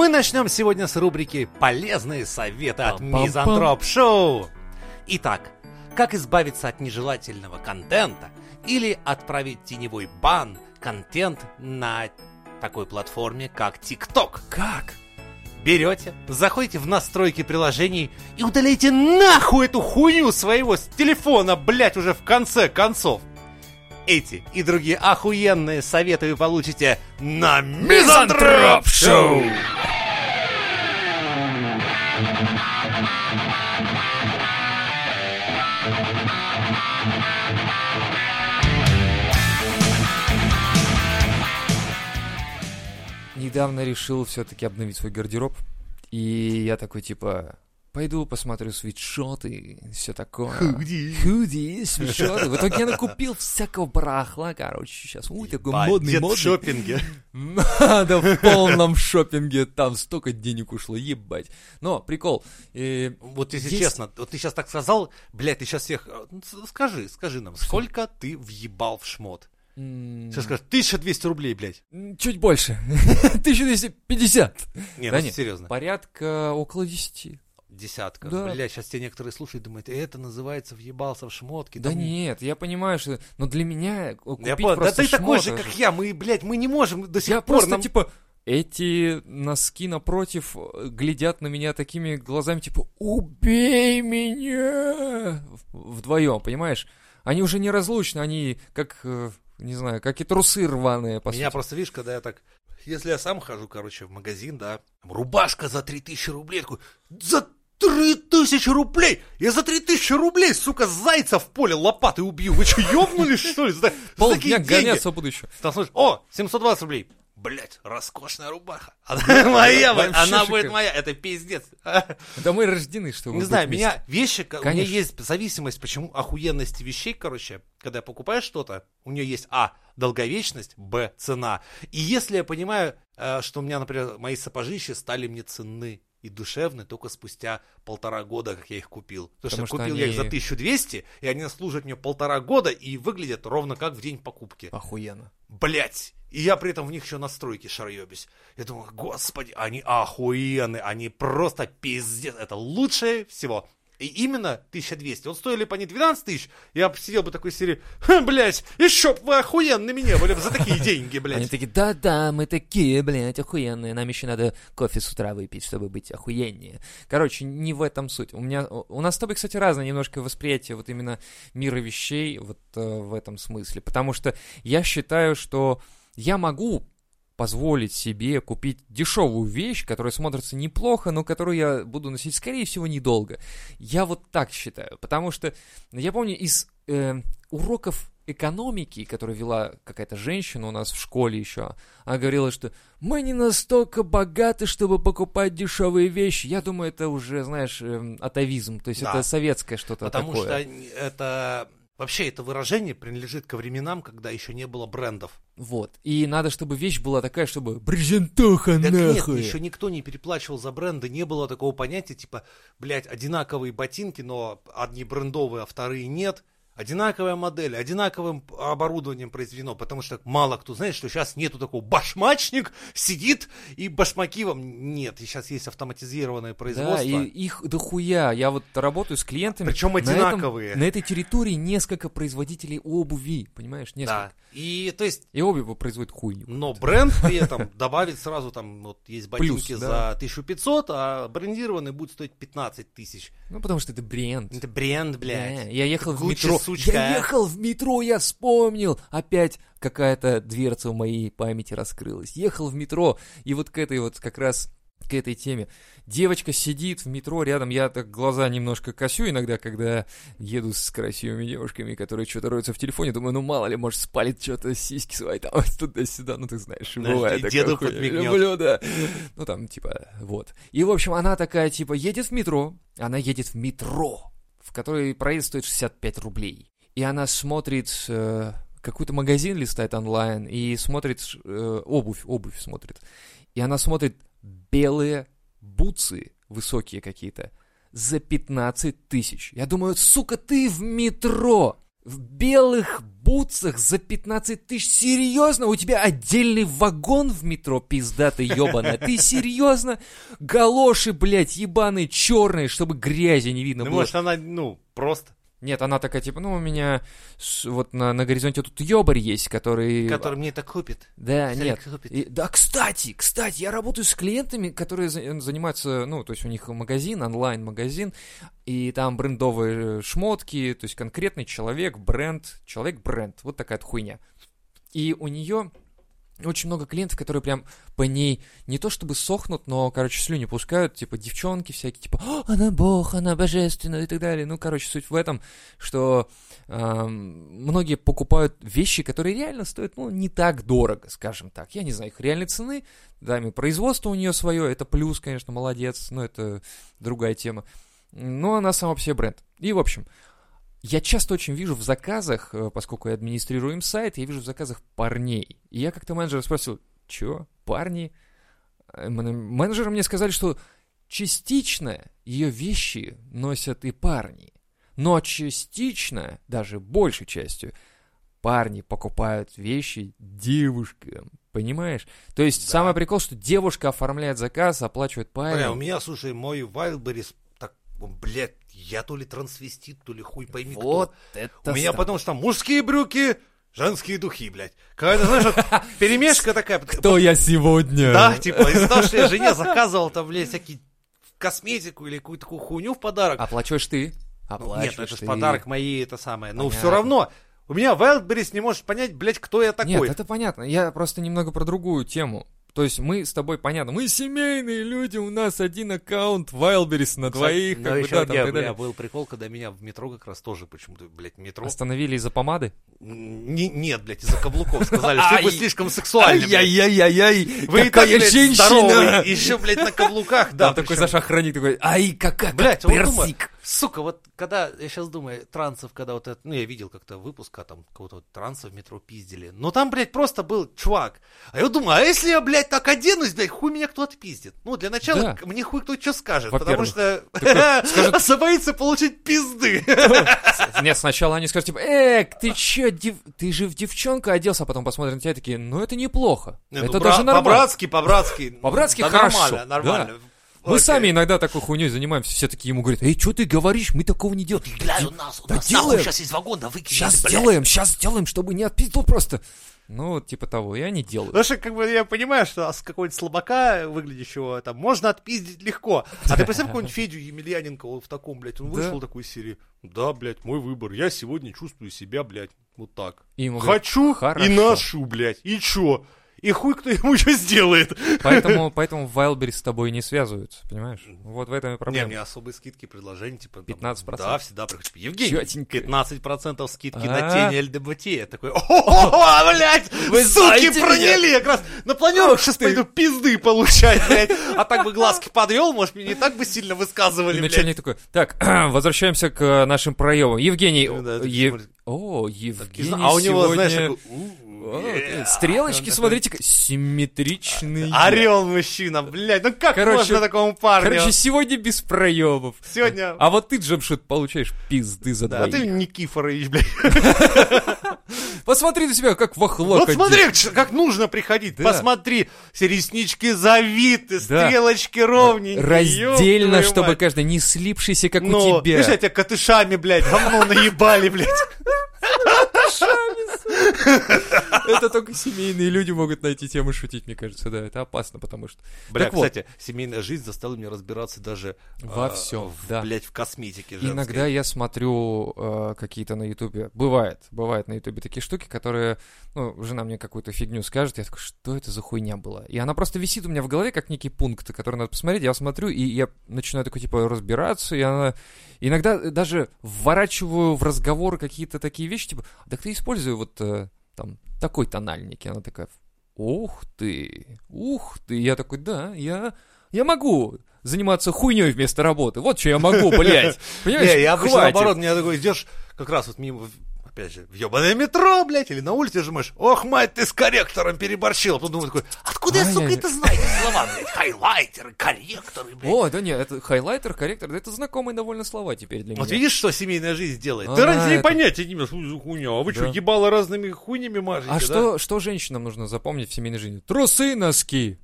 Мы начнем сегодня с рубрики «Полезные советы от. Мизантроп Шоу». Итак, как избавиться от нежелательного контента или отправить теневой бан контент на такой платформе, как TikTok? Как? Берете, заходите в настройки приложений и удаляйте нахуй эту хуйню своего с телефона, блять, уже в конце концов. Эти и другие охуенные советы вы получите на Мизантроп Шоу! Недавно решил все-таки обновить свой гардероб. И я такой, типа, пойду посмотрю свитшоты и все такое. Худи. Худи, свитшоты. В итоге я накупил всякого барахла, короче, сейчас. Ой, такой Ебать, модный, дед в модный. шопинге. Надо в полном шопинге, там столько денег ушло, ебать. Но, прикол. э, Вот если Есть- честно, вот ты сейчас так сказал, блядь, ты сейчас всех... э, ну, Скажи, скажи нам, сколько ты въебал в шмот? Сейчас скажешь, 1200 рублей, блядь. Чуть больше. 1250. Не, Да ну не, серьезно. Порядка около 10. Десятка. Да. Блядь, сейчас те некоторые слушают, думают, это называется въебался в шмотки. Да там- нет, я понимаю, что... Но для меня купить Я понял, да просто ты такой же, как я, мы, блядь, мы не можем до сих Я пор... просто, нам- типа, эти носки напротив э, глядят на меня такими глазами, типа, убей меня! Вдвоем, понимаешь? Они уже неразлучны, они как, э, не знаю, как и трусы рваные, по Меня сути. просто, видишь, когда я так... Если я сам хожу, короче, в магазин, да, там рубашка за 3000 рублей, такой, за 3000 рублей! Я за 3000 рублей, сука, зайца в поле лопатой убью! Вы что, ёбнулись, что ли? За, Полдня деньги? гоняться буду еще. Там смотришь, о, 720 рублей. Блять, роскошная рубаха. Она моя, блядь, она будет моя. Это пиздец. Да мы рождены, чтобы Не знаю, вместе. меня вещи, у меня есть зависимость, почему охуенности вещей, короче, когда я покупаю что-то, у нее есть А, долговечность, Б, цена. И если я понимаю, э, что у меня, например, мои сапожища стали мне ценны и душевны только спустя полтора года, как я их купил. Потому, Потому что что купил я их за они- 1200, и они служат мне полтора года и выглядят ровно как в день покупки. Охуенно. Блять! И я при этом в них еще настройки шароебись. Я думаю, господи, они охуенные, они просто пиздец, это лучшее всего. И именно 1200. Вот стоили бы они 12 тысяч, я бы сидел бы такой серии, «Ха, блядь, еще б вы охуенные мне были бы за такие деньги, Они блядь. такие, да-да, мы такие, блядь, охуенные. Нам еще надо кофе с утра выпить, чтобы быть охуеннее. Короче, не в этом суть. У меня, у нас с тобой, кстати, разное немножко восприятие вот именно мира вещей вот э, в этом смысле. Потому что я считаю, что я могу позволить себе купить дешевую вещь, которая смотрится неплохо, но которую я буду носить, скорее всего, недолго. Я вот так считаю, потому что я помню из э, уроков экономики, которые вела какая-то женщина у нас в школе еще, она говорила, что мы не настолько богаты, чтобы покупать дешевые вещи. Я думаю, это уже, знаешь, эм, атовизм, то есть Да. это советское что-то Потому такое. что это... Вообще, это выражение принадлежит ко временам, когда еще не было брендов. Вот. И надо, чтобы вещь была такая, чтобы брезентуха Так нет, нахуй. еще никто не переплачивал за бренды, не было такого понятия, типа, блядь, одинаковые ботинки, но одни брендовые, а вторые нет. Одинаковая модель, одинаковым оборудованием произведено, потому что мало кто знает, что сейчас нету такого башмачник сидит и башмаки вам нет. Сейчас есть автоматизированное Да, производство. и их дохуя. Я вот работаю с клиентами. Причем на этом- одинаковые. на этой территории несколько производителей обуви, понимаешь? Несколько. Да. И то есть И обувь производит хуйню. Но бренд при этом добавит сразу там, вот есть ботинки Плюс, за да. 1500, а брендированный будет стоить 15 тысяч. Ну, потому что это бренд. Это бренд, блядь. Да, я ехал в метро. Сучка, я а. ехал в метро, я вспомнил. Опять какая-то дверца в моей памяти раскрылась. Ехал в метро, и вот к этой вот как раз к этой теме. Девочка сидит в метро рядом, я так глаза немножко косю иногда, когда еду с красивыми девушками, которые что-то роются в телефоне, думаю, ну мало ли, может, спалит что-то, сиськи свои там туда-сюда, ну ты знаешь, Знаешь, бывает такое деду подмигнет. Люблю, да. Ну там, типа, вот. И, в общем, она такая, типа, едет в метро, она едет в метро, в которой проезд стоит 65 рублей. И она смотрит, э, какой-то магазин листает онлайн и смотрит э, обувь, обувь смотрит. И она смотрит белые бутсы, высокие какие-то, за 15 тысяч. Я думаю, сука, ты в метро! в белых бутсах за 15 тысяч. Серьезно? У тебя отдельный вагон в метро, пиздатый ебаная. Ты серьезно? Галоши, блядь, ебаные, черные, чтобы грязи не видно Ну, было. может, она, ну, просто, Нет, она такая, типа, ну, у меня с- вот на, на горизонте тут ёбарь есть, который... который мне это купит. Да, Смотри, нет. купит. И- да, кстати, кстати, я работаю с клиентами, которые за- занимаются, ну, то есть у них магазин, онлайн-магазин, и там брендовые э, шмотки, то есть конкретный человек, бренд, человек-бренд, вот такая хуйня. И у нее очень много клиентов, которые прям по ней не то чтобы сохнут, но, короче, слюни пускают, типа девчонки всякие, типа, «О, она бог, она божественная и так далее. Ну, короче, суть в этом, что эм, многие покупают вещи, которые реально стоят, ну, не так дорого, скажем так. Я не знаю их реальной цены, да, и производство у нее свое, это плюс, конечно, молодец, но это другая тема. Но она сама по себе бренд. И, в общем, я часто очень вижу в заказах, э, поскольку я администрирую им сайт, я вижу в заказах парней. И я как-то менеджера спросил, чё, парни? Э, мен- Менеджеры мне сказали, что частично ее вещи носят и парни. Но частично, даже большей частью, парни покупают вещи девушкам. Понимаешь? То есть Да. самый прикол, что девушка оформляет заказ, оплачивает парень. Бля, у меня, слушай, мой Wildberries, так, блядь, я то ли трансвестит, то ли хуй пойми вот кто. это У меня потому что там мужские брюки, женские духи, блядь. Когда, знаешь, вот перемешка такая. Кто я сегодня? Да, типа, из-за того, что я жене заказывал там, блядь, всякие косметику или какую-то такую хуйню в подарок. Оплачиваешь ты. Ну, Оплачиваешь нет, ну это же подарок моей, это самое. Но Понятно. все равно, у меня Wildberries не может понять, блядь, кто я такой. Нет, это понятно. Я просто немного про другую тему. То есть мы с тобой, понятно, мы семейные люди, у нас один аккаунт Wildberries на двоих, Ну, как бы, еще, да, там, так далее. бля, был прикол, когда меня в метро как раз тоже почему-то, блядь, метро. Остановили из-за помады? Не- нет, блядь, из-за каблуков сказали, что вы слишком сексуальны. Ай-яй-яй-яй, Вы какая женщина! еще, блядь, на каблуках, да. Такой. Саша охранник такой, ай, какая, персик. Сука, вот когда, я сейчас думаю, трансов, когда вот это, ну, я видел как-то выпуск, а там кого-то вот транса в метро пиздили. Но там, блядь, просто был чувак. А я думаю, а если я, блядь, так оденусь, блядь, хуй меня кто-то пиздит. Ну, для начала, Да. мне хуй кто что скажет, потому что скажет- получить пизды. Нет, сначала они скажут, типа, эк, ты чё, дев- ты же в девчонку оделся, а потом посмотрят на тебя такие, ну это неплохо. Не, ну, это бра- даже нормально. По-братски, по-братски. По-братски Да хорошо, Нормально, нормально. Мы Окей. сами иногда такой хуйней занимаемся, все такие ему говорят, эй, что ты говоришь, мы такого не делаем. Блядь, у нас, у Да нас делаем. сейчас есть вагон, да выкинь. Сейчас блядь. сделаем, сейчас сделаем, чтобы не отпиздил просто. Ну, вот типа того, и они делают. Потому что, как бы, я понимаю, что с какого-нибудь слабака выглядящего там можно отпиздить легко. А ты представь какого-нибудь Федю Емельяненко вот в таком, блядь, он Да. вышел такой из серии. Да, блядь, мой выбор. Я сегодня чувствую себя, блядь, вот так. И говорят, Хочу и ношу, блядь. И чё? И хуй кто ему что сделает. Поэтому, поэтому Wildberries с тобой не связываются, понимаешь? Вот в этом и Не, проблема. мне особые скидки, предложения, типа... там, 15%? Да, всегда приходят. Типа, Евгений, Чётенько. 15% скидки А? на тени ЛДБТ. Я такой, о, блядь, Вы суки проняли. Как раз на планерку сейчас пойду пизды получать, блядь. А так бы глазки подвел, может, мне не так бы сильно высказывали, блядь. начальник такой, так, возвращаемся к нашим проемам. Евгений. О, Евгений А у него, сегодня- знаешь, такой, «У, О, э, Стрелочки, он такой, смотрите, симметричные. Орел мужчина, блядь, ну как Короче- можно такому парню? Короче, сегодня без проемов. Сегодня... А вот ты, Джемшит, получаешь пизды за Да, а двоих. ты Никифорович, блядь. Посмотри на себя, как вахлак Вот смотри, как нужно приходить. Да. Посмотри, все реснички завиты, Да. стрелочки ровненькие. Раздельно, чтобы каждый не слипшийся, как Ну, у тебя. видишь, я тебя катышами, блядь, говно наебали, блядь. Это только семейные люди могут на эти темы шутить, мне кажется, да. Это опасно, потому что... Бля, Так вот. кстати, семейная жизнь заставила меня разбираться даже Во а, всем, в, да. блядь, в косметике женской. Иногда я смотрю э, какие-то на Ютубе. Бывает, бывает на Ютубе такие штуки, которые, ну, жена мне какую-то фигню скажет, я такой, что это за хуйня была? И она просто висит у меня в голове, как некий пункт, который надо посмотреть. Я смотрю, и я начинаю такой, типа, разбираться, и она... Иногда даже вворачиваю в разговор какие-то такие вещи, типа, так ты используй вот э, там такой тональник. И она такая, ух ты, ух ты. Я такой, да, я, я могу заниматься хуйней вместо работы. Вот что я могу, блядь. Понимаешь? Не, я обычно Хватит. наоборот, меня такой идешь, как раз вот мимо, опять же, в ебаное метро, блядь, или на улице жмешь, ох, мать, ты с корректором переборщил. Потом думаю такой, откуда я, сука, Ай-яй-яй. это знаю, эти слова, блядь, хайлайтеры, корректоры, блядь. О, да нет, это хайлайтер, корректор, да это знакомые довольно слова теперь для меня. Вот видишь, что семейная жизнь делает? А, Ты раньше это- понятия не имел, что за хуйня. А вы что, Да. ебало разными хуйнями мажете, А да? что, что женщинам нужно запомнить в семейной жизни? Трусы, носки.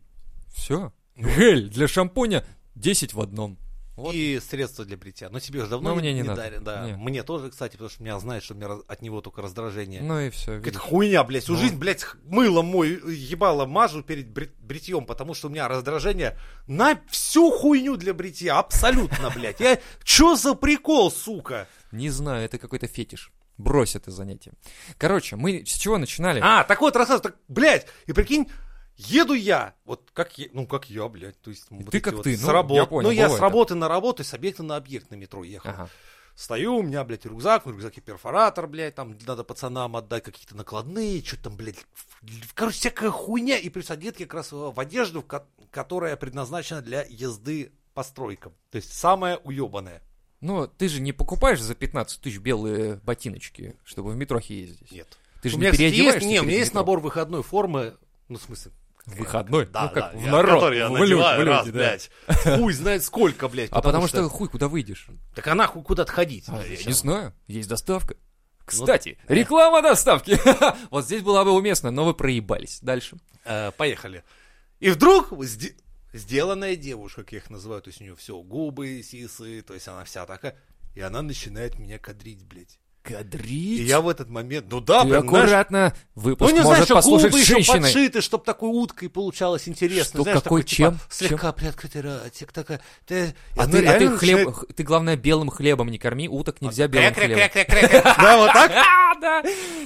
Все. Гель для шампуня 10 в одном. Вот. И средства для бритья. Но тебе же давно Но мне не надо. дарят. Да. Не. Мне тоже, кстати, потому что меня знает, что у меня от него только раздражение. Ну и все. Какая-то хуйня, блядь. Всю Ну. жизнь, блядь, мылом мой ебало мажу перед брит- бритьем, потому что у меня раздражение на всю хуйню для бритья. Абсолютно, блядь. Я... Чё за прикол, сука? Не знаю, это какой-то фетиш. Брось это занятие. Короче, мы с чего начинали? А, так вот, рассказывай, так, блядь, и прикинь, еду я, вот как я, ну как я, блядь, то есть... вот Ты как вот ты, с ну, работ- я понял, Ну, я с работы на работу, с объекта на объект на метро ехал. Ага. Стою, у меня, блядь, рюкзак, в рюкзаке перфоратор, блядь, там надо пацанам отдать какие-то накладные, что там, блядь, короче, всякая хуйня, и плюс одетки как раз в одежду, которая предназначена для езды по стройкам. То есть самая уебанная. Ну, ты же не покупаешь за 15 тысяч белые ботиночки, чтобы в метрохе ездить. Нет. Ты же у не меня, есть, переодеваешься не, у меня есть метро? набор выходной формы, ну, в смысле, Выходной? Да, ну, как да, в народ. который я в люд- надеваю в люди, раз, да. блядь. Хуй знает сколько, блядь. А потому что... хуй, куда выйдешь? Так а нахуй куда-то ходить? А, я не знаю, есть доставка. Кстати, реклама доставки. Вот здесь была бы уместно, но вы проебались. Дальше. Э, поехали. И вдруг сде- сделанная девушка, как я их называю, то есть у нее все, губы, сисы, то есть она вся такая, и она начинает меня кадрить, блядь. И Кадрить? я в этот момент, ну да, Ты знаешь, аккуратно, ну выпуск не может знаешь, послужить губы еще подшиты, чтобы такой уткой получалось интересно. Что, знаешь, какой, такой, типа, чем? слегка приоткрытый ротик, такая, ты... и А ты, а ты хлеб, начинает- ты главное белым хлебом не корми, уток нельзя белым хлебом. Кря-кря-кря-кря-кря. Да, вот так? А, да.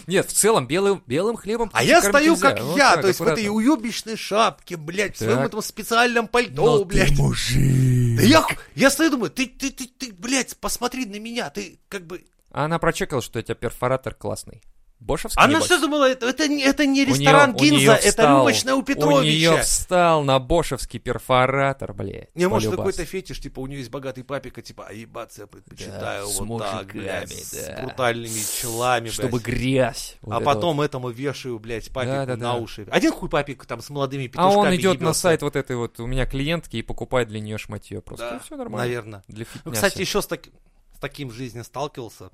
Нет, в целом белым, белым хлебом А я стою как я, то есть в этой уебищной шапке, блядь, в своем этом специальном пальто, блядь. мужик. Да я, я стою и думаю, ты, ты, ты, ты, блядь, посмотри на меня, ты как бы... А она прочекала, что у тебя перфоратор классный. Бошевский, Она небось? что думала, это, это, не, ресторан у Гинза, неё это встал- рюмочная у У нее Петровича. встал на бошевский перфоратор, блядь. Не, может, какой-то фетиш, типа, у нее есть богатый папика, типа, а ебаться я предпочитаю Да, с вот так, мужиками, блядь, с да. брутальными челами, Чтобы блядь. грязь. вот А потом этому вешаю, блядь, папику Да-да-да. на уши. Один хуй папик там с молодыми вот. А петушками он идет на ебётся. сайт вот этой вот у меня клиентки и покупает для нее шматье просто. Да, все нормально. наверное. Для Ну, кстати, еще с, таки- с таким в жизни сталкивался.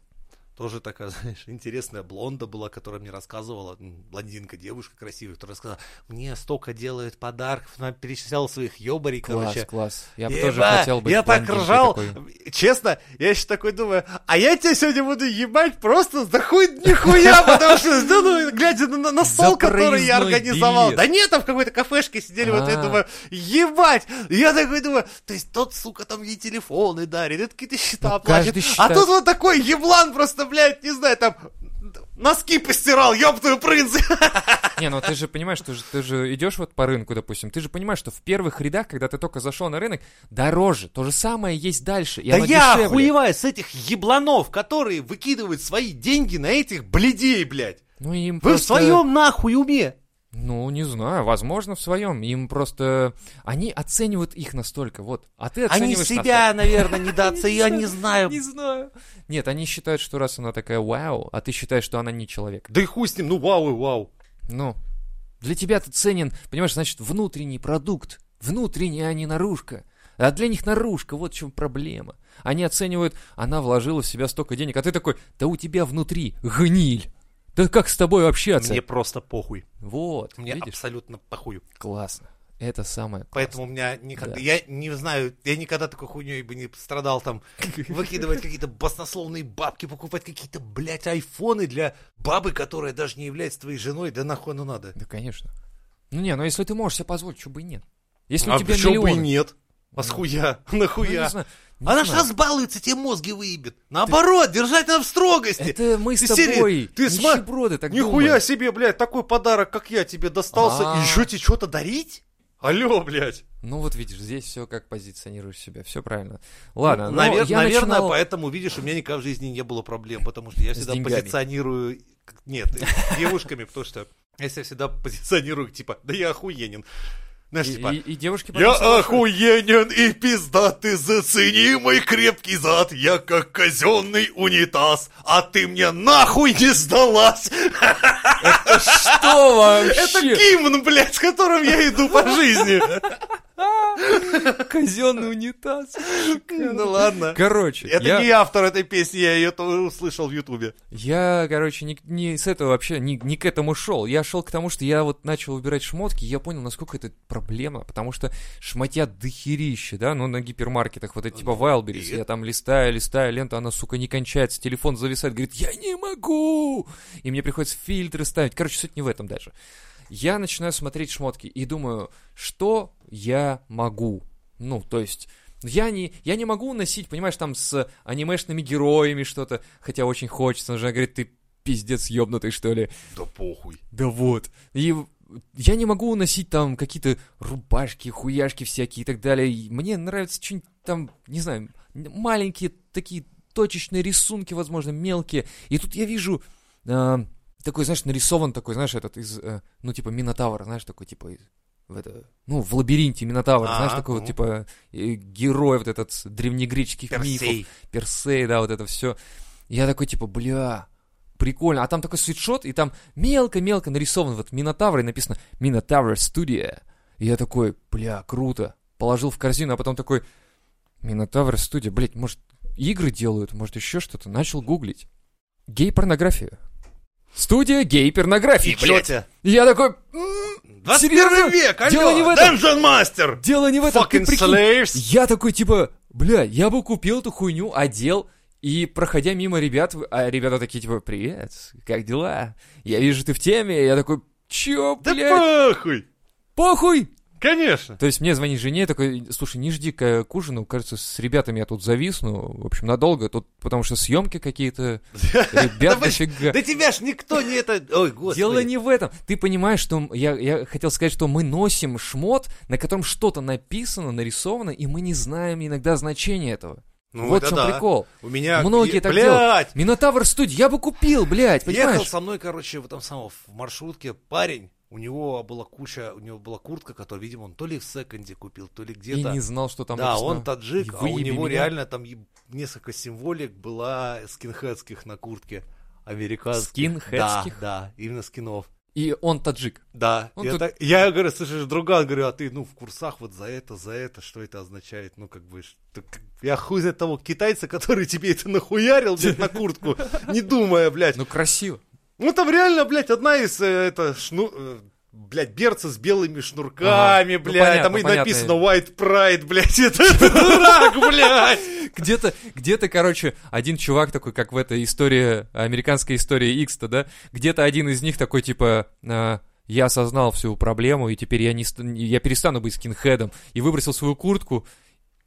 Тоже такая, знаешь, интересная блонда была, которая мне рассказывала, блондинка, девушка красивая, которая сказала, мне столько делает подарков, она перечисляла своих ёбарей, класс, короче. класс. Я бы тоже хотел быть Я так ржал, такой. честно, я еще такой думаю, а я тебя сегодня буду ебать просто за хуй нихуя, потому что, да, ну, глядя на, на стол, который я организовал. Да нет, там в какой-то кафешке сидели, вот я А. думаю, ебать. Я такой думаю, то есть тот, сука, там ей телефоны дарит, это какие-то счета Ну, платит. А тут вот такой еблан просто, блядь, не знаю, там носки постирал, ёбтую принц. Не, ну ты же понимаешь, ты же, ты же идешь вот по рынку, допустим, ты же понимаешь, что в первых рядах, когда ты только зашел на рынок, дороже. То же самое есть дальше. И Да оно я дешевле. охуеваю с этих ебланов, которые выкидывают свои деньги на этих бледей, блядь. Ну, им Вы просто... в своем нахуй уме? Ну, не знаю, возможно, в своем. Им просто... Они оценивают их настолько, вот. А ты Они оцениваешь себя, наверное, Не недооценивают, я не знаю. Не знаю. Нет, они считают, что раз она такая вау, а ты считаешь, что она не человек. Да и хуй с ним, ну вау и вау. Ну, для тебя ты ценен, понимаешь, значит, внутренний продукт. Внутренний, а не наружка. А для них наружка, вот в чем проблема. Они оценивают, она вложила в себя столько денег, а ты такой, да у тебя внутри гниль. Да как с тобой общаться? Мне просто похуй. Вот, Мне видишь? абсолютно похуй. Классно. Это самое классное. Поэтому у меня никогда... Да. Я не знаю, я никогда такой хуйней бы не страдал там выкидывать какие-то баснословные бабки, покупать какие-то, блядь, айфоны для бабы, которая даже не является твоей женой. Да нахуй оно надо? Да, конечно. Ну не, ну если ты можешь себе позволить, что бы и нет. Если а у тебя почему бы и нет? А с хуя? Ну, Нахуя? не знаю, не Она ж знаю. разбалуется, тебе мозги выебет. Наоборот, держать надо в строгости. Это мы с Ты серии- тобой, ты нищеброды, так Нихуя думаем. себе, блядь, такой подарок, как я тебе достался, А. и еще тебе что-то дарить? Алло, блядь. Ну вот видишь, здесь все как позиционируешь себя, все правильно. Ладно, Ну, навер- я наверное, начинал- поэтому, видишь, у меня никогда в жизни не было проблем, потому что я всегда позиционирую... Нет, девушками, потому что я себя всегда позиционирую, типа, да я охуенен. Знаешь, И, типа, и- и девушки я соглашаются. охуенен и пиздатый, зацени мой крепкий зад, я как казенный унитаз, а ты мне нахуй не сдалась. Что вообще? Это гимн, блядь, с которым я иду по жизни. Казенный унитаз. Ну ладно. Короче, Это я, не автор этой песни, я ее услышал в Ютубе. я, короче, не, не с этого вообще, не, не к этому шел. Я шел к тому, что я вот начал выбирать шмотки, и я понял, насколько это проблема, потому что шмотья дохерища, да, ну на гипермаркетах, вот это типа Wildberries, я там листаю, листаю ленту, она, сука, не кончается, телефон зависает, говорит, я не могу! И мне приходится фильтры ставить. Короче, суть не в этом даже. Я начинаю смотреть шмотки и думаю, что я могу? Ну, то есть, я не, я не могу носить, понимаешь, там с анимешными героями что-то, хотя очень хочется. Она же говорит, ты пиздец ёбнутый, что ли. Да похуй. Да вот. И я не могу носить там какие-то рубашки, хуяшки всякие и так далее. И мне нравится что-нибудь там, не знаю, маленькие такие точечные рисунки, возможно, мелкие. И тут я вижу а, такой, знаешь, нарисован такой, знаешь, этот из, э, ну, типа, Минотавр, знаешь, такой, типа, из- в это, ну, в лабиринте Минотавр, знаешь, А, такой вот, ну. типа, э, герой вот этот древнегреческих мифов. Персей. Персей, да, вот это все. Я такой, типа, бля, прикольно. А там такой свитшот, и там мелко-мелко нарисован вот Минотавр, и написано Минотавр Студия. И я такой, бля, круто. Положил в корзину, а потом такой, Минотавр Студия, блядь, может, игры делают, может, еще что-то. Начал гуглить. Гей-порнография. Студия гей-порнографии, чё блядь. И я такой, «М, 21 Серьезно? век, алло, Дело не в этом. Dungeon Master. дело не в этом. ты Fucking прикинь, slaves. Я такой, типа, бля, я бы купил эту хуйню, одел, и, проходя мимо ребят, а ребята такие, типа, привет, как дела? Я вижу, ты в теме. Я такой, чё, Да блядь, похуй. похуй! Конечно. То есть мне звонит жене, такой, слушай, не жди к, к ужину, кажется, с ребятами я тут зависну, в общем, надолго, тут, потому что съемки какие-то, ребят дофига. Да тебя ж никто не это... Ой, господи. Дело не в этом. Ты понимаешь, что я, я хотел сказать, что мы носим шмот, на котором что-то написано, нарисовано, и мы не знаем иногда значения этого. Ну, вот в чем да. прикол. У меня... Многие и- так Блядь! Минотавр студия, я бы купил, блядь, Ехал понимаешь? со мной, короче, в этом самом, в маршрутке парень. У него была куча, у него была куртка, которую, видимо, он то ли в секонде купил, то ли И где-то. не знал, что там да, написано. он таджик, а у «Выеби него меня». реально там несколько символик была скинхедских на куртке. Американских. Скинхедских? Да, да, именно скинов. И он таджик. Да. Он я, тут- так- я говорю, слышишь, друган, говорю, а ты, ну, в курсах вот за это, за это, что это означает? Ну, как бы, что- я хуй знает того китайца, который тебе это нахуярил, блядь, на куртку, не думая, блядь. Ну, красиво. Ну, там реально, блядь, одна из, э, это, шну... э, блядь, берца с белыми шнурками, Ага. Ну, блядь, понятно, там и понятно. написано White Pride, блядь, это, это дурак, блядь. Где-то, где-то, короче, один чувак такой, как в этой истории, американской истории X-то, да? Где-то один из них такой, типа, а, я осознал всю проблему, и теперь я, не, я перестану быть скинхедом, и выбросил свою куртку,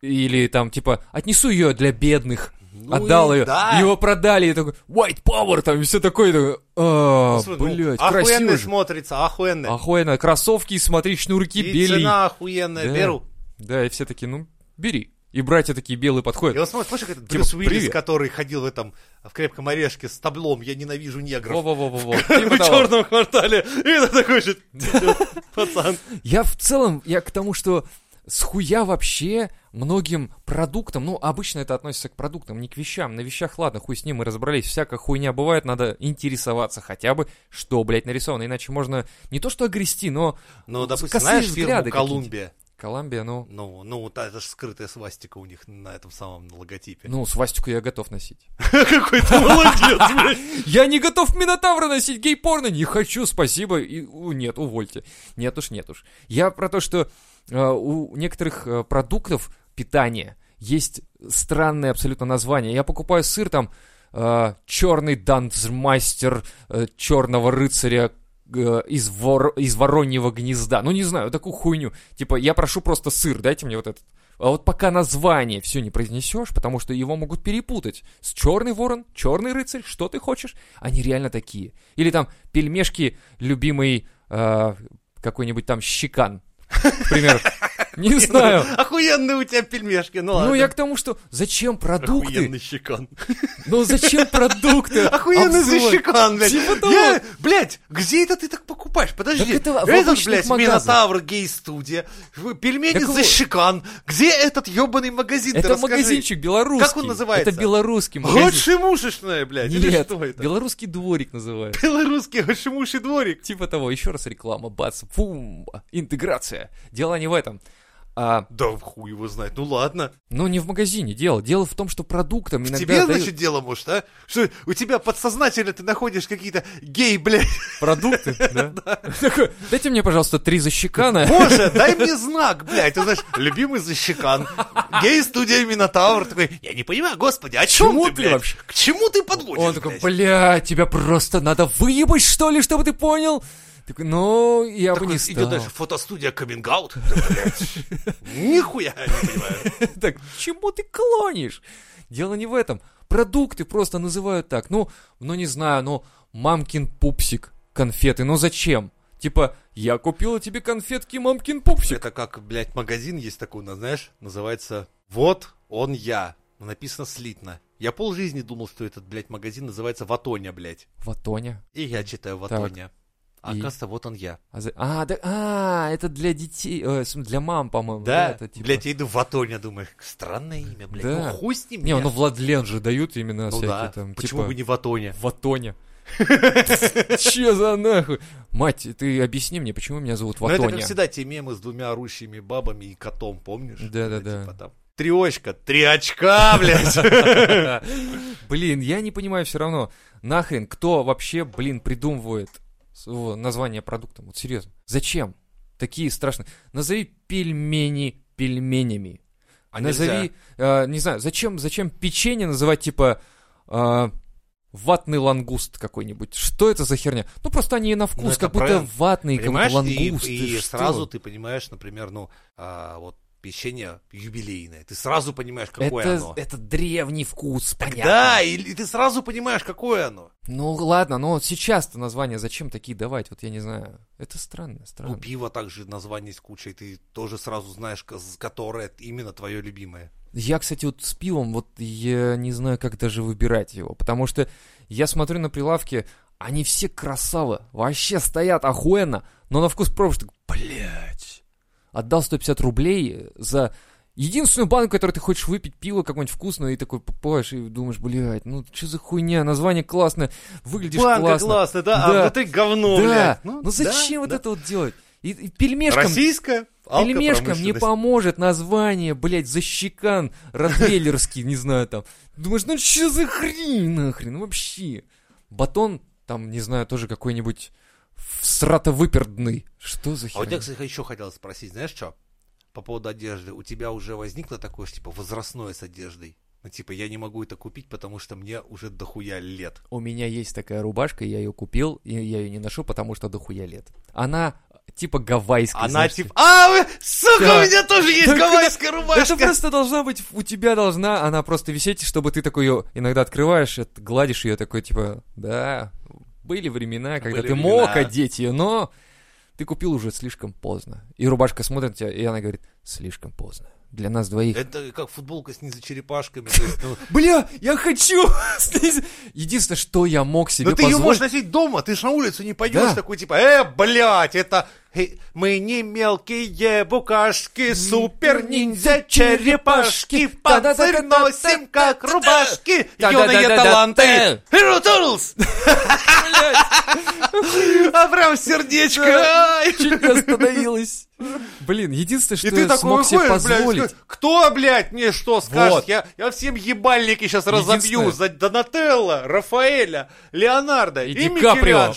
или там, типа, отнесу ее для бедных, Ну отдал и ее, да. его продали, и такой, white power, там, и все такое, и такой, а, Господи, ну, блядь, охуенно красиво же. смотрится, охуенно. Охуенно, кроссовки, смотри, шнурки И бели. цена охуенная, Да. беру. Да, и все такие, ну, бери. И братья такие белые подходят. И он смотрит, слышишь, как этот Типа, Брюс Уиллис, привет. который ходил в этом, в крепком орешке с таблом «Я ненавижу негров». Во-во-во-во-во. В Типа того. черном квартале. И это такой же пацан. Я в целом, я к тому, что схуя вообще многим продуктам, ну, обычно это относится к продуктам, не к вещам. На вещах, ладно, хуй с ним, мы разобрались, всякая хуйня бывает, надо интересоваться хотя бы, что, блядь, нарисовано, иначе можно не то что огрести, но Ну, допустим, знаешь фирму. Колумбия? Колумбия, ну, Ну, ну, вот это же скрытая свастика у них на этом самом логотипе. ну, свастику я готов носить. Какой ты молодец. Я не готов Минотавра носить, гей-порно, не хочу, спасибо. Нет, увольте. Нет уж, нет уж. Я про то, что у некоторых э, продуктов питания есть странное абсолютно название. Я покупаю сыр там черный данцмастер черного рыцаря э, из, вор... из вороньего гнезда. Ну, не знаю, такую хуйню. Типа, я прошу просто сыр, дайте мне вот этот. А вот пока название все не произнесешь, потому что его могут перепутать. С черный ворон, черный рыцарь, что ты хочешь? Они реально такие. Или там пельмешки, любимый э, какой-нибудь там щекан. Например, Не знаю. Охуенные у тебя пельмешки, ну ладно. Ну, я к тому, что зачем продукты? Охуенный щекан. Ну, зачем продукты? Охуенный защекан, блядь. Типа того. Я, блядь, где это ты так покупаешь? Подожди. Это этот, блядь. Минотавр гей-студия. Пельмени Так вот. защекан. Где этот ебаный магазин? Это магазинчик белорусский. Как он называется? Это белорусский магазин. Гошимушечная, блядь. или Нет, что это? белорусский дворик называется. Белорусский гошимуший дворик. Типа того, еще раз реклама, бац, фум, интеграция. Дело не в этом. А, Да хуй его знает. Ну ладно. ну, не в магазине дело. Дело в том, что продуктам иногда Тебе, дают значит, дело, может, а? Что у тебя подсознательно ты находишь какие-то гей, блядь. продукты, да? Такой, Дайте мне, пожалуйста, три защекана. Боже, дай мне знак, блядь. Ты знаешь, любимый защекан. Гей-студия Минотавр. Такой, я не понимаю, господи, о чем ты, блядь? вообще? К чему ты подводишь, Он такой, блядь? бля, тебя просто надо выебать, что ли, чтобы ты понял? Такой, ну, я бы Такой не идет стал. дальше, фотостудия каминг-аут. Нихуя я не понимаю. Так, чему ты клонишь? Дело не в этом. Продукты просто называют так. Ну, ну не знаю, ну, мамкин пупсик, конфеты. Ну зачем? Типа, я купила тебе конфетки мамкин пупсик. Это как, блядь, магазин есть такой, знаешь, называется «Вот он я». Но Написано слитно. Я полжизни думал, что этот, блядь, магазин называется Ватоня, блядь. Ватоня. И я читаю Ватоня. А И? оказывается, вот он я. А, за- а, да, а, это для детей, э, в для мам, по-моему. Да, это типа- блядь, я иду в Ватоня, думаю, странное имя, блядь. Да. Ну хуй с ним. Не, я. ну Владлен же дают именно Ну всякие да, там, почему типа, бы не Ватоня? Ватоня. Че за нахуй? Мать, ты объясни мне, почему меня зовут Ну это как Ватоня? всегда те мемы с двумя орущими бабами и котом, помнишь? Да-да-да. Типа, там, Три очка, три очка, блядь. Блин, я не понимаю все равно. Нахрен, кто вообще, блин, придумывает название продуктам? Вот серьезно. Зачем? Такие страшные. Назови пельмени пельменями. А Назови, э, не знаю, зачем, зачем печенье называть типа э, ватный лангуст какой-нибудь? Что это за херня? Ну просто они на вкус, Ну, как будто ватные, как будто и, лангусты. и Что? сразу ты понимаешь, например, ну, а, вот печенье юбилейное. Ты сразу понимаешь, какое это, оно. это древний вкус, понятно. Да, и, и ты сразу понимаешь, какое оно. Ну ладно, но сейчас-то названия зачем такие давать? Вот я не знаю. Это странно, странно. Ну, пиво также название с кучей, ты тоже сразу знаешь, которое именно твое любимое. Я, кстати, вот с пивом, вот я не знаю, как даже выбирать его, потому что я смотрю на прилавки, они все красавы, вообще стоят охуенно, но на вкус пробуешь, так, блядь, отдал 150 рублей за единственную банку, которую ты хочешь выпить, пиво какое-нибудь вкусное, и такой попаешь и думаешь, блядь, ну что за хуйня, название классное, выглядишь Банка классно. классная, да, Да. а вот ты говно, да, блядь. ну, да, зачем вот да. это вот делать? И, и пельмешкам Российская Пельмешкам не поможет название, блядь, защекан, ротвейлерский, не знаю, там. Думаешь, ну что за хрень нахрен, ну вообще. Батон, там, не знаю, тоже какой-нибудь сратовыпердный. Что за А у тебя, херня? кстати, еще хотел спросить, знаешь что? По поводу одежды. У тебя уже возникло такое, что, типа, возрастное с одеждой? Ну, типа, я не могу это купить, потому что мне уже дохуя лет. У меня есть такая рубашка, я ее купил, и я ее не ношу, потому что дохуя лет. Она типа гавайская. Она, знаешь, типа, а, сука, Да. у меня тоже есть Так гавайская рубашка. Это просто должна быть, у тебя должна она просто висеть, чтобы ты такой ее иногда открываешь, гладишь ее такой, типа, да, были времена, когда Были ты времена. мог одеть ее, но ты купил уже слишком поздно. И рубашка смотрит на тебя, и она говорит, слишком поздно. Для нас двоих. Это как футболка снизу черепашками. то есть, ну, Бля, я хочу! Единственное, что я мог себе Но ты ее позволить... можешь носить дома, ты же на улицу не пойдешь такой, типа, э, блядь, это мы не мелкие букашки, супер ниндзя черепашки, в панцирь носим, как рубашки, юные таланты, Hero Turtles! А прям сердечко! Чуть не остановилась. Блин, единственное, что И ты я такой смог себе блядь, позволить... скажешь, кто, блядь, мне что скажет? Вот. Я, я всем ебальники сейчас разобью за Донателло, Рафаэля, Леонардо И и, Ди Каприо.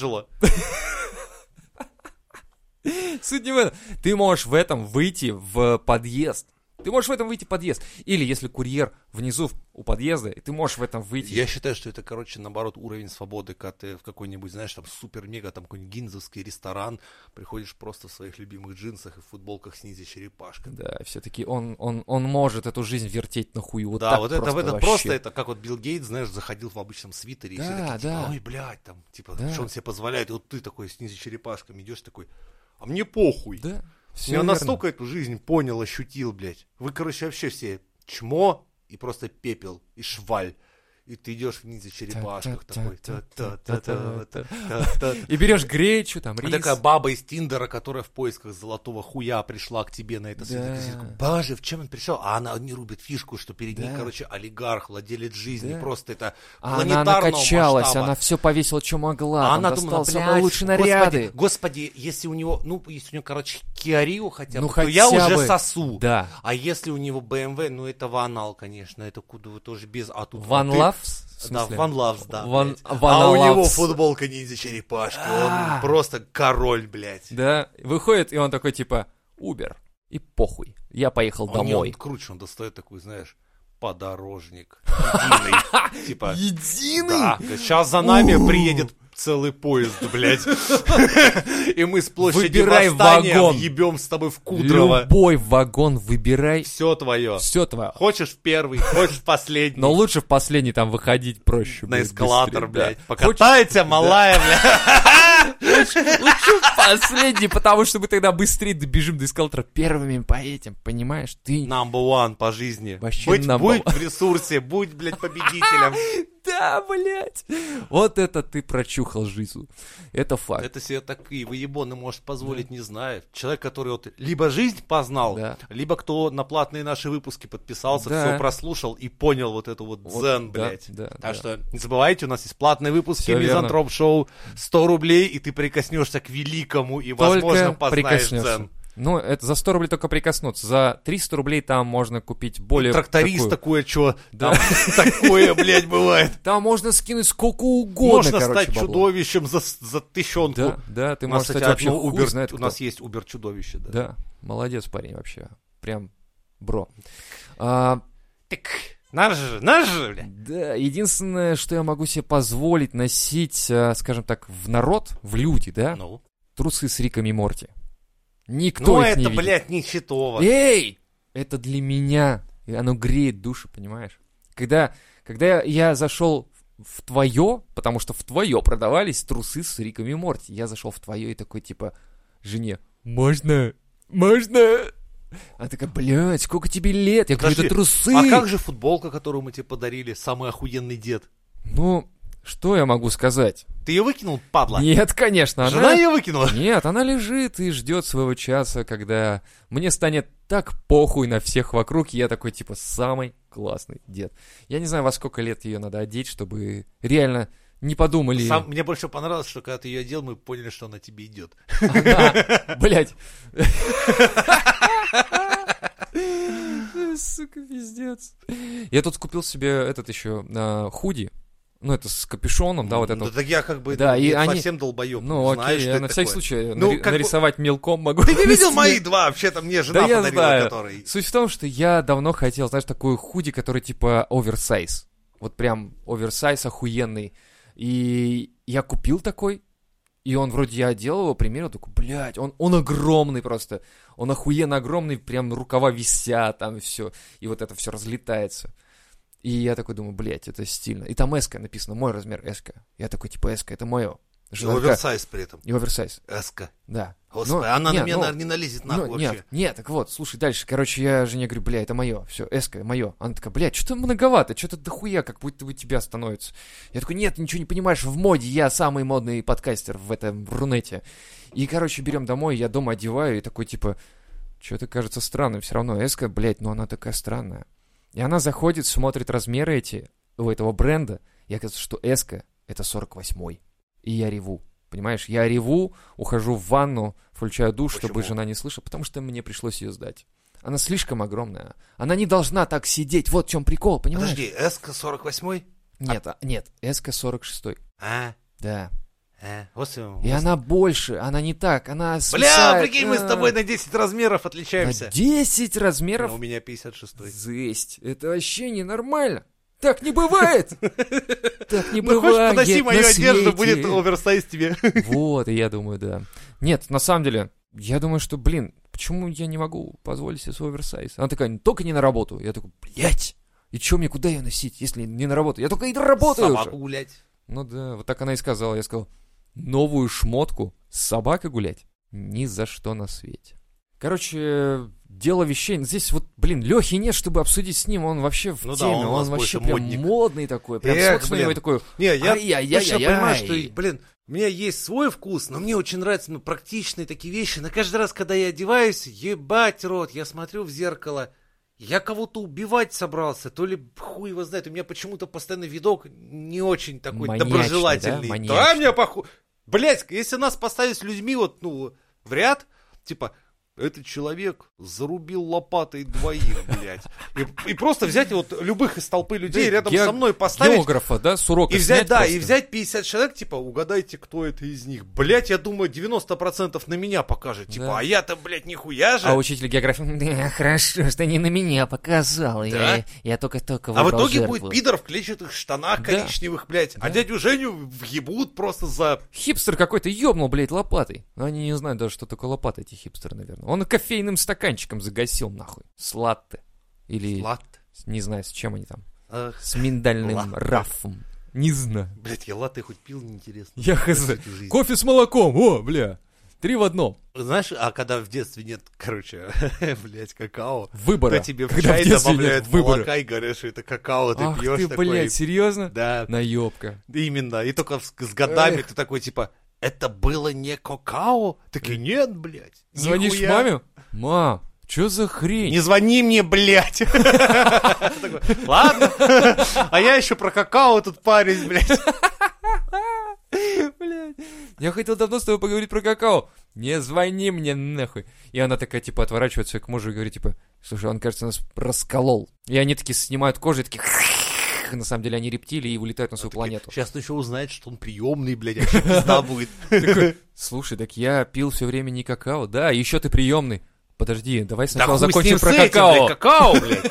Суть не в этом. Ты можешь в этом выйти в подъезд. Ты можешь в этом выйти в подъезд. Или если курьер внизу у подъезда, и ты можешь в этом выйти. Я считаю, что это, короче, наоборот, уровень свободы, когда ты в какой-нибудь, знаешь, там супер-мега, там какой-нибудь гинзовский ресторан, приходишь просто в своих любимых джинсах и в футболках снизу черепашка. Да, все-таки он, он, он может эту жизнь вертеть на хую. Вот да, вот это, просто это вообще. просто, это как вот Билл Гейтс, знаешь, заходил в обычном свитере, и все Да, такие, типа, да. ой, блядь, там, типа, Да. что он себе позволяет, и вот ты такой снизу черепашками идешь такой, а мне похуй. Да. Всё Я верно. настолько эту жизнь понял, ощутил, блядь. Вы, короче, вообще все чмо и просто пепел, и шваль. И ты идешь вниз за черепашках такой. И берешь гречу, там, рис. такая баба из Тиндера, которая в поисках золотого хуя пришла к тебе на это Да. свидание. Боже, в чем он пришел? А она не рубит фишку, что перед ней, короче, олигарх, владелец жизни. Просто это А она планетарного накачалась, масштаба. она все повесила, что могла. А она думала, самые лучшие наряды. Господи, если у него, ну, если у него, короче, Киарио хотя бы, Ну, то хотя я уже бы. сосу. Да. А если у него BMW, ну, это ванал, конечно, это куда вы тоже без... А тут Ван Лавс? Да? Ван Лавс, да. Ван-. Ван а у него футболка ниндзя черепашки. А. Он просто король, блядь. Да, выходит, и он такой, типа, Убер. И похуй. Я поехал Он, не, домой. он круче, он достает такой, знаешь, подорожник. Единый. Типа, Единый? да, сейчас за нами приедет целый поезд, блядь. И мы с площади Выбирай вагон. въебем с тобой в Кудрово. Любой вагон выбирай. Все твое. Все твое. Хочешь в первый, хочешь в последний. Но лучше в последний там выходить проще. На эскалатор, блядь. Покатайте, малая, блядь. Лучше последний, потому что мы тогда быстрее добежим до эскалатора. Первыми поедем, понимаешь? Ты... Number one по жизни. Вообще будь one. в ресурсе, будь, блядь, победителем. Да, блядь. Вот это ты прочухал жизнь. Это факт. Это себе такие выебоны может позволить, не знаю. Человек, который вот либо жизнь познал, Да. либо кто на платные наши выпуски подписался, Да. все прослушал и понял вот эту вот Вот, дзен, да, блядь. да, так да. что не забывайте, у нас есть платные выпуски. Мизантроп Шоу. 100 рублей, и ты прикоснешься к великому и, Только возможно, познаешь дзен. Ну, это за 100 рублей только прикоснуться. За 300 рублей там можно купить более... Тракторист такую- такое, что Да. такое, блядь, бывает. Там можно скинуть сколько угодно, Можно короче, стать бабло. чудовищем за, за тыщенку. Да, да, ты можешь стать вообще убер, знает у нас есть убер-чудовище, да. Да, молодец парень вообще. Прям бро. А, Так, наш же, наш же, блядь. да, единственное, что я могу себе позволить носить, а, скажем так, в народ, в люди, да, Ну, трусы с Риком и Морти. Никто ну их это, не видит. блядь, не хитово. Эй! Это для меня. И оно греет душу, понимаешь? Когда, когда я зашел в твое, потому что в твое продавались трусы с Риком и Морти. Я зашел в твое и такой, типа, жене, можно? Можно? Она такая, блядь, сколько тебе лет? Я говорю, Подожди, это трусы. А как же футболка, которую мы тебе подарили, самый охуенный дед? Ну, что я могу сказать? Ты ее выкинул, падла? Нет, конечно, Жена она... ее выкинула? Нет, она лежит и ждет своего часа, когда мне станет так похуй на всех вокруг, и я такой, типа, самый классный дед. Я не знаю, во сколько лет ее надо одеть, чтобы реально не подумали. Сам- мне больше понравилось, что когда ты ее одел, мы поняли, что она тебе идет. Она, блядь. Сука, пиздец. Я тут купил себе этот еще а, худи. Ну, это с капюшоном, да, вот это Ну, вот. так я как бы Да, и они- совсем долбоеб. Ну, знаешь, окей, что я на всякий такое. случай Ну, нари- бы- нарисовать мелком могу. Ты не видел мои два? Вообще-то мне жена Да я подарила, знаю. который... Суть в том, что я давно хотел, знаешь, такой худи, который типа оверсайз. Вот прям оверсайз охуенный. И я купил такой, и он вроде я одел его, примерил, такой, блядь, он, он огромный просто. Он охуенно огромный, прям рукава висят, там все. И вот это все разлетается. И я такой думаю, блядь, это стильно. И там эска написано, мой размер эска. Я такой, типа, эска, это мое. И оверсайз при этом. И оверсайз, Эска. да. Господи, Ну, она не, на меня, ну, наверное, не налезет нахуй вообще. Нет, нет, так вот, слушай, дальше. Короче, я жене говорю, бля, это мое, все, эска, мое. Она такая, бля, что-то многовато, что-то дохуя, как будто бы тебя становится. Я такой, нет, ничего не понимаешь, в моде я самый модный подкастер в этом Рунете. И, короче, берем домой, я дома одеваю, и такой, типа, что-то кажется странным, все равно эска, блядь, но она такая странная. И она заходит, смотрит размеры эти у этого бренда, и оказывается, что эска это 48-й. И я реву. Понимаешь, я реву, ухожу в ванну, включаю душ, чтобы Почему? жена не слышала, потому что мне пришлось ее сдать. Она слишком огромная. Она не должна так сидеть. Вот в чем прикол, понимаешь? Подожди, Эска 48 Нет, а, нет, СК-46. А, Да. а, господи. И она больше, она не так, она Бля, свисает, прикинь, мы с а, тобой на 10 размеров на отличаемся. 10 размеров? А у меня 56 Жесть, это вообще ненормально. Так не бывает! Так не Ну, хочешь, подноси мою одежду, будет оверсайз тебе. Вот, и я думаю, да. Нет, на самом деле, я думаю, что, блин, почему я не могу позволить себе свой оверсайз? Она такая, только не на работу. Я такой, блядь, и чё мне, куда ее носить, если не на работу? Я только и работаю уже. Собаку гулять. Ну да, вот так она и сказала. Я сказал, новую шмотку с собакой гулять? Ни за что на свете. Короче, дело вещей. Здесь вот, блин, Лехи нет, чтобы обсудить с ним. Он вообще в Ну да, теме. он у он нас вообще прям модник. модный такой. Прям Эх, собственно блин. его такой. Не, я Ай-яй-яй-яй-яй. точно понимаю, что, блин, у меня есть свой вкус, но мне очень нравятся ну, практичные такие вещи. На каждый раз, когда я одеваюсь, ебать рот, я смотрю в зеркало, я кого-то убивать собрался, то ли хуй его знает, у меня почему-то постоянно видок не очень такой Маньячный, доброжелательный. да? Маньячный. мне похуй. Блять, если нас поставить с людьми вот, ну, в ряд, типа, этот человек зарубил лопатой двоих, блядь. И, и просто взять вот любых из толпы людей рядом Ге- со мной поставить, Географа, да, с урока и взять, снять да, просто. и взять 50 человек, типа, угадайте, кто это из них. Блять, я думаю, 90% на меня покажет. Типа, Да. а я-то, блядь, нихуя же. А учитель географии, да, хорошо, что не на меня показал. Да? Я, я только-только А в итоге жертву. будет пидор в клетчатых штанах Да. коричневых, блядь. А Да. дядю Женю въебут просто за... Хипстер какой-то ёбнул, блядь, лопатой. Ну, Они не знают даже, что такое лопата, эти хипстеры, наверное. Он кофейным стаканчиком загасил, нахуй. С латте. Или, Лат. не знаю, с чем они там. Ах, С миндальным Латте. рафом. Не знаю. Блять, я латте хоть пил, неинтересно. Я хз. Кофе с молоком, о, бля. Три в одном. Знаешь, а когда в детстве нет, короче, блять, какао, Выбора. то тебе в Когда чай в добавляют нет выбора. молока и говорят, что это какао, ты Ах пьешь ты, такой. блядь, серьезно? Да, Наебка. Именно. И только с, с годами Эх. ты такой, типа, это было не какао? Такие, нет, блядь. Звонишь нихуя». маме? Мам, что за хрень? Не звони мне, блядь. Ладно. А я еще про какао тут парюсь, блядь. Блядь. Я хотел давно с тобой поговорить про какао. Не звони мне нахуй. И она такая, типа, отворачивается к мужу и говорит, типа, слушай, он, кажется, нас расколол. И они такие снимают кожу и такие... На самом деле они рептилии и улетают на свою планету. Сейчас еще узнает, что он приемный, блядь, пизда будет. Слушай, так я пил все время не какао. Да, еще ты приемный. Подожди, давай Да сначала закончим про какао. какао, блядь.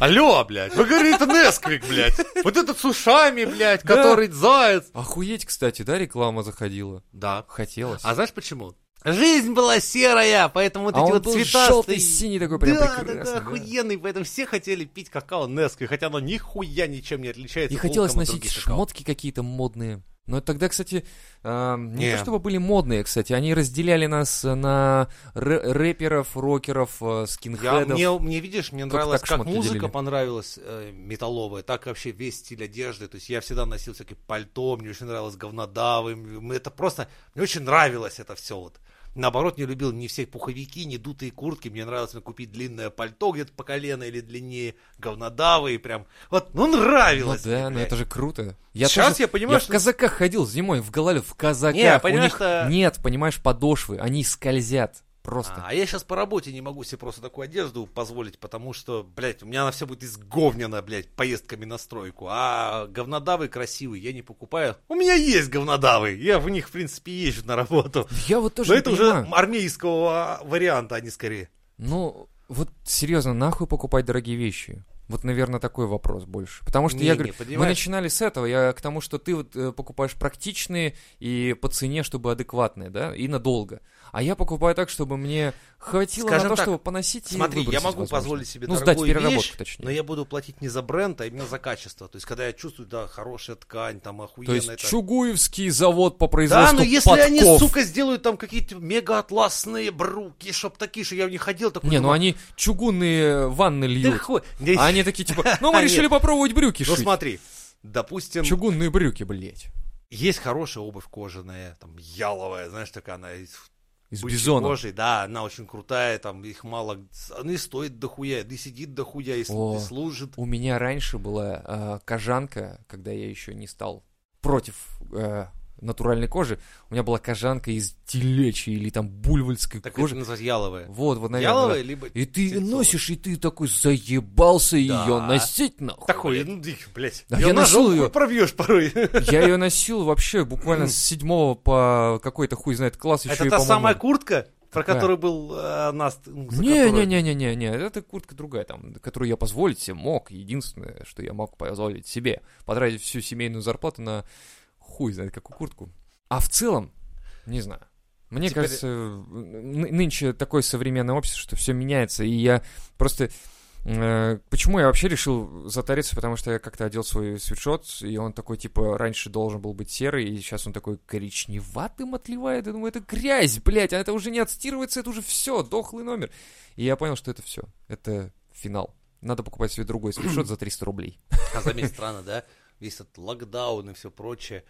Алло, блядь. Вы говорите, Несквик, блядь. Вот этот с ушами, блядь, который заяц. Охуеть, кстати, да, реклама заходила. Да. Хотелось. А знаешь почему? Жизнь была серая, поэтому вот А эти он вот был цветастые... желтый, синий такой, прям да, прекрасный, да, да, охуенный, поэтому все хотели пить какао Несквик, хотя оно нихуя ничем не отличается. И хотелось носить шмотки какие-то модные. Но тогда, кстати, а, не Не. то чтобы были модные, кстати, они разделяли нас на рэ- рэперов, рокеров, э, Я, скинхедов. мне, мне, видишь, мне нравилось, как шмотки музыка делили. понравилась э, металловая, так вообще весь стиль одежды. То есть я всегда носил всякие пальто, мне очень нравилось говнодавы. Это просто, мне очень нравилось это все вот. Наоборот, не любил ни все пуховики, ни дутые куртки. Мне нравилось купить длинное пальто где-то по колено или длиннее, говнодавы и прям... Вот, ну Ну нравилось. да, мне, ну блядь. это же круто. Я Сейчас тоже- я понимаю, я что- в казаках ходил зимой, в Голландии, в казаках. Не, У понимаешь, них что- нет, понимаешь, подошвы, они скользят просто. А я сейчас по работе не могу себе просто такую одежду позволить, потому что, блядь, у меня она все будет изговнена, блядь, поездками на стройку. А говнодавы красивые я не покупаю. У меня есть говнодавы, я в них, в принципе, езжу на работу. Я вот тоже Но это понимаю. уже армейского варианта, они скорее. Ну, вот серьезно, нахуй покупать дорогие вещи? Вот, наверное, такой вопрос больше. Потому что Не, я не, говорю, мы понимаешь? начинали с этого, я к тому, что ты вот э, покупаешь практичные и по цене, чтобы адекватные, да, и надолго. А я покупаю так, чтобы мне хватило Скажем на то, так, чтобы поносить и Смотри, я выбросить, могу возможно. позволить себе Ну, сдать дорогую переработку, вещь, точнее. но я буду платить не за бренд, а именно за качество. То есть, когда я чувствую, да, хорошая ткань, там, То охуенно есть это... Чугуевский завод по Да, производству но если подков. они, сука, сделают там какие-то мега-атласные бруки, чтоб такие, что я в них ходил, такой... Не, ну думаю, они чугунные ванны Да льют. хуй. Не, А они такие типа, ну мы решили попробовать брюки Ну шить. смотри, допустим, Чугунные брюки, блядь. есть хорошая обувь кожаная, там, яловая, знаешь, такая она из Из бизона. кожи, да, она очень крутая, там, их мало, она и стоит дохуя, и сидит дохуя, и, О. и служит. У меня раньше была э, кожанка, когда я еще не стал против э, натуральной кожи. У меня была кожанка из телечьей или там бульвальской Так кожи. это называется яловая. Вот, вот, наверное. яловая, да. либо И ты тельцовая. носишь, и ты такой заебался ее Да. носить, нахуй. Такой, ну, блядь. Да я носил её. пробьешь порой. Я ее носил вообще буквально с седьмого по какой-то хуй знает класс еще Это и, та по-моему, самая куртка, про Какая? которую был э, нас... ну, за Не, которую- не, не, не, не, не, это куртка другая, там, которую я позволить себе мог. Единственное, что я мог позволить себе, потратить всю семейную зарплату на хуй знает какую куртку. А в целом, не знаю. Мне Теперь- кажется, нынче такое современное общество, что все меняется, и я просто Э, Почему я вообще решил затариться? Потому что я как-то одел свой свитшот, и он такой, типа, раньше должен был быть серый, и сейчас он такой коричневатым отливает. Я думаю, это грязь, блядь, а это уже не отстирывается, это уже все, дохлый номер. И я понял, что это все, это финал. Надо покупать себе другой свитшот за 300 рублей. А заметь, странно, да? Весь этот локдаун и все прочее.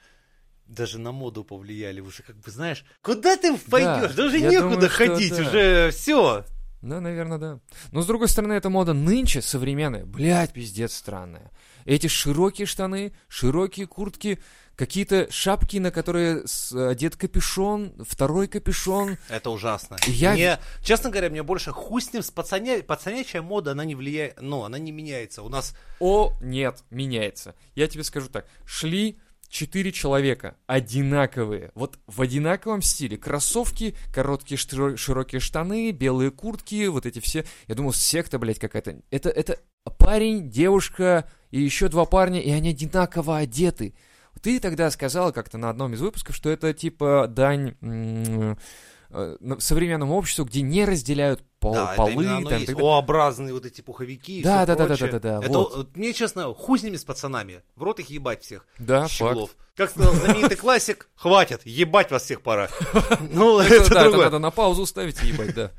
Даже на моду повлияли. Уже как бы, знаешь, куда ты пойдешь? Да, я некуда думаю, ходить, да. уже все. Да, наверное, да. Но, с другой стороны, эта мода нынче современная, блядь, пиздец странная. Эти широкие штаны, широкие куртки, какие-то шапки, на которые одет капюшон, второй капюшон. Это ужасно. Я- Мне, честно говоря, мне больше хуй с ним, с пацаня... пацанячая мода, она не влияет, ну, она не меняется. У нас О, нет, меняется. Я тебе скажу так. Шли четыре человека, одинаковые, вот в одинаковом стиле. Кроссовки, короткие широкие штаны, белые куртки, вот эти все. Я думал, секта, блядь, какая-то. Это, это парень, девушка и еще два парня, и они одинаково одеты. Ты тогда сказала как-то на одном из выпусков, что это типа дань э, современному обществу, где не разделяют пол- да, это полы. оно там, есть. О-образные вот эти пуховики и Да, всё да, да, да, да, да, да, Это, вот. мне, честно, хуй с ними с пацанами. В рот их ебать всех. Да, факт. щеглов. Как сказал знаменитый классик, хватит, ебать вас всех пора. Ну, Это, это это другое. надо на паузу ставить и ебать, да.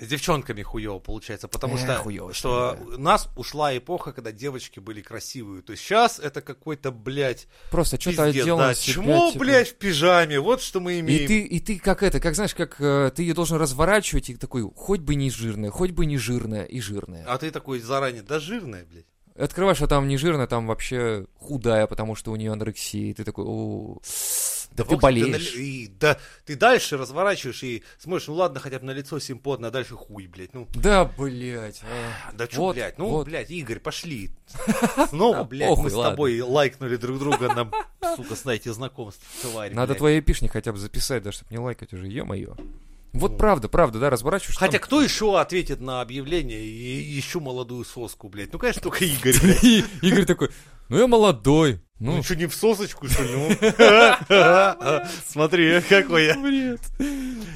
С девчонками хуево получается, потому Э, что, хуёво, что да. у нас ушла эпоха, когда девочки были красивые. То есть сейчас это какой-то, блядь, Просто что-то отдел да. себя, Чмо, типа. блядь, в пижаме, вот что мы И имеем. ты, и ты как это, как знаешь, как э, ты ее должен разворачивать и такой, хоть бы не жирная, хоть бы не жирная и жирная. А ты такой заранее, да жирная, блядь. Открываешь, а там не жирная, там вообще худая, потому что у нее анорексия. И ты такой, о, да ты болеешь. наль- и, да, ты дальше разворачиваешь и смотришь, ну ладно, хотя бы на лицо симпотно, а дальше хуй, блядь. Ну, Да, блядь. а. да чё, Вот, блядь, ну, вот. блядь, Игорь, пошли. Снова, блядь, мы с тобой лайкнули друг друга на, сука, знаете, знакомств, тварь, Надо твои эпишни хотя бы записать, да, чтобы не лайкать уже, ё-моё. Вот правда, правда, да, разворачиваешь. Хотя там- кто еще ответит на объявление и ищу молодую соску, блядь? Ну, конечно, только Игорь, Игорь такой, ну я молодой. Ну, Ну, что, не в сосочку, что ли? Ну. Смотри, какой я. бред.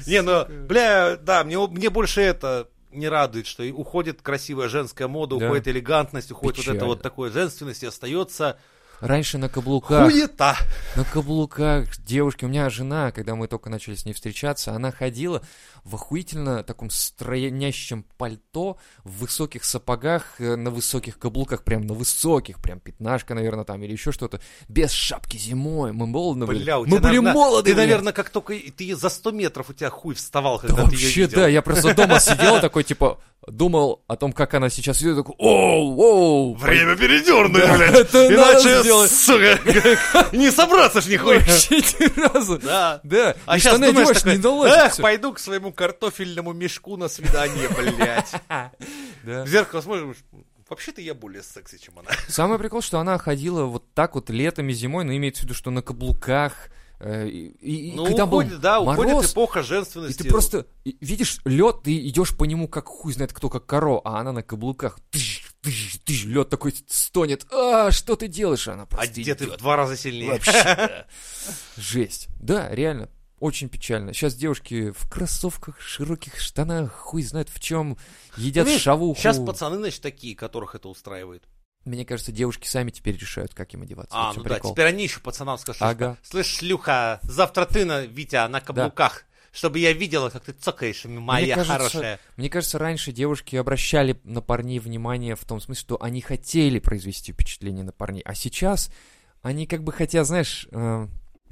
Не, ну, бля, да, мне, больше это не радует, что уходит красивая женская мода, Да. уходит элегантность, уходит вот это вот такое женственность, и остается Раньше на каблуках. хуета. На каблуках девушки. У меня жена, когда мы только начали с ней встречаться, она ходила в охуительно таком стройнящем пальто, в высоких сапогах, э, на высоких каблуках, прям на высоких, прям пятнашка, наверное, там, или еще что-то, без шапки зимой. Мы молоды были. Бля, мы тебя, были наверное, молоды, Ты, блядь. наверное, как только ты за 100 метров у тебя хуй вставал, Да когда ты ее вообще, видел. да, я просто дома сидел такой, типа, думал о том, как она сейчас идет, такой, оу, оу. Время передернуть, Да, блядь. это Иначе, сделать. сука, не собраться ж нихуя. Вообще ни разу. Да. Да, А сейчас думаешь такой, эх, пойду к своему картофельному мешку на свидание, блядь. Да. В зеркало смотришь, вообще-то я более секси, чем она. Самый прикол, что она ходила вот так вот летом и зимой, но имеется в виду, что на каблуках. э, И, и- и Ну, когда был уходит, да, уходит мороз, эпоха и женственности. ты просто и- видишь лед, ты идешь по нему как хуй знает кто, как коро, а она на каблуках. Тыщ, тыщ, тыщ, лед такой стонет. А, что ты делаешь? Она А просто где ты в идет. два раза сильнее. Вообще, да. Жесть. Да, реально. Очень печально. Сейчас девушки в кроссовках, широких штанах, хуй знает в чем, едят Видишь, шавуху. Сейчас пацаны, значит, такие, которых это устраивает. Мне кажется, девушки сами теперь решают, как им одеваться. А, ну чём да, прикол. теперь они еще пацанам скажут, Ага. что, слышь, шлюха, завтра ты, на, Витя, на каблуках, чтобы я видела, как ты цокаешь, моя кажется, хорошая. Мне кажется, раньше девушки обращали на парней внимание в том смысле, что они хотели произвести впечатление на парней, а сейчас они как бы хотят, знаешь, э,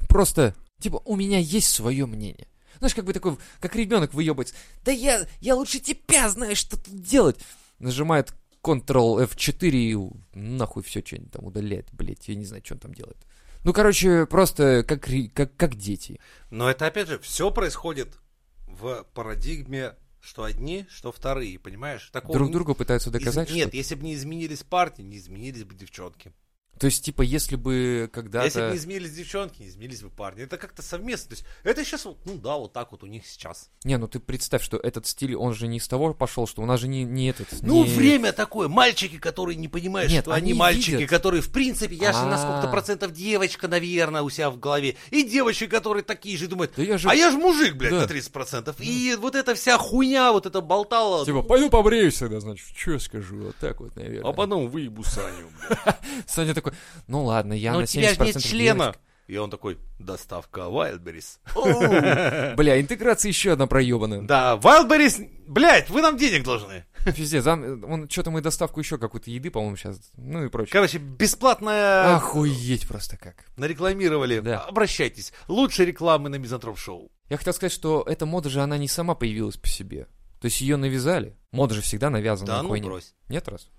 просто, типа, у меня есть свое мнение. Знаешь, как бы такой, как ребенок выебывается. Да я, я лучше тебя знаю, что тут делать. Нажимает Ctrl F4 и нахуй все что-нибудь там удаляет, блядь, я не знаю, что он там делает. Ну, короче, просто как, как, как дети. Но это, опять же, все происходит в парадигме, что одни, что вторые, понимаешь? Такого Друг не- другу пытаются доказать, из- Нет, что... если бы не изменились парни, не изменились бы девчонки. То есть, типа, если бы когда-то... Если бы не изменились девчонки, не изменились бы парни. Это как-то совместно. То есть, это сейчас, ну да, вот так вот у них сейчас. Не, ну ты представь, что этот стиль, он же не из того пошел, что у нас же не, не этот... Ну, не- время такое. Мальчики, которые не понимают, Нет, что они, они мальчики, видят. которые, в принципе, я же на сколько-то процентов девочка, наверное, у себя в голове. И девочки, которые такие же думают, Да я же- а я же мужик, блядь, Да. на 30 процентов. И вот эта вся хуйня, вот это болтала. Типа, пойду побреюсь тогда, значит, что я скажу, вот так вот, наверное. а потом выебу Саню. Саня такой, ну ладно, я Но на у тебя же 70% нет члена. девочка». И он такой, доставка Wildberries. Бля, интеграция еще одна проебанная. Да, Wildberries, блядь, вы нам денег должны. Пиздец, он что-то мы доставку еще какой-то еды, по-моему, сейчас, ну и прочее. Короче, бесплатная... Охуеть просто как. Нарекламировали. Да. Обращайтесь. Лучшие рекламы на Мизантроп Шоу. Я хотел сказать, что эта мода же, она не сама появилась по себе. То есть ее навязали. Мода же всегда навязана. Да ну брось. Нет раз?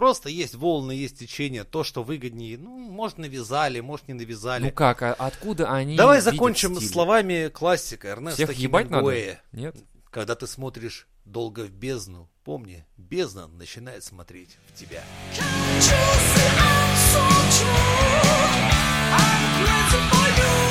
Просто есть волны, есть течение, то, что выгоднее. Ну, может, навязали, может, не навязали. Ну как, а откуда они Давай видят закончим стиль? словами классика Эрнеста Всех ебать надо? Нет? Когда ты смотришь долго в бездну, помни, бездна начинает смотреть в тебя. I'm so true? I'm crazy for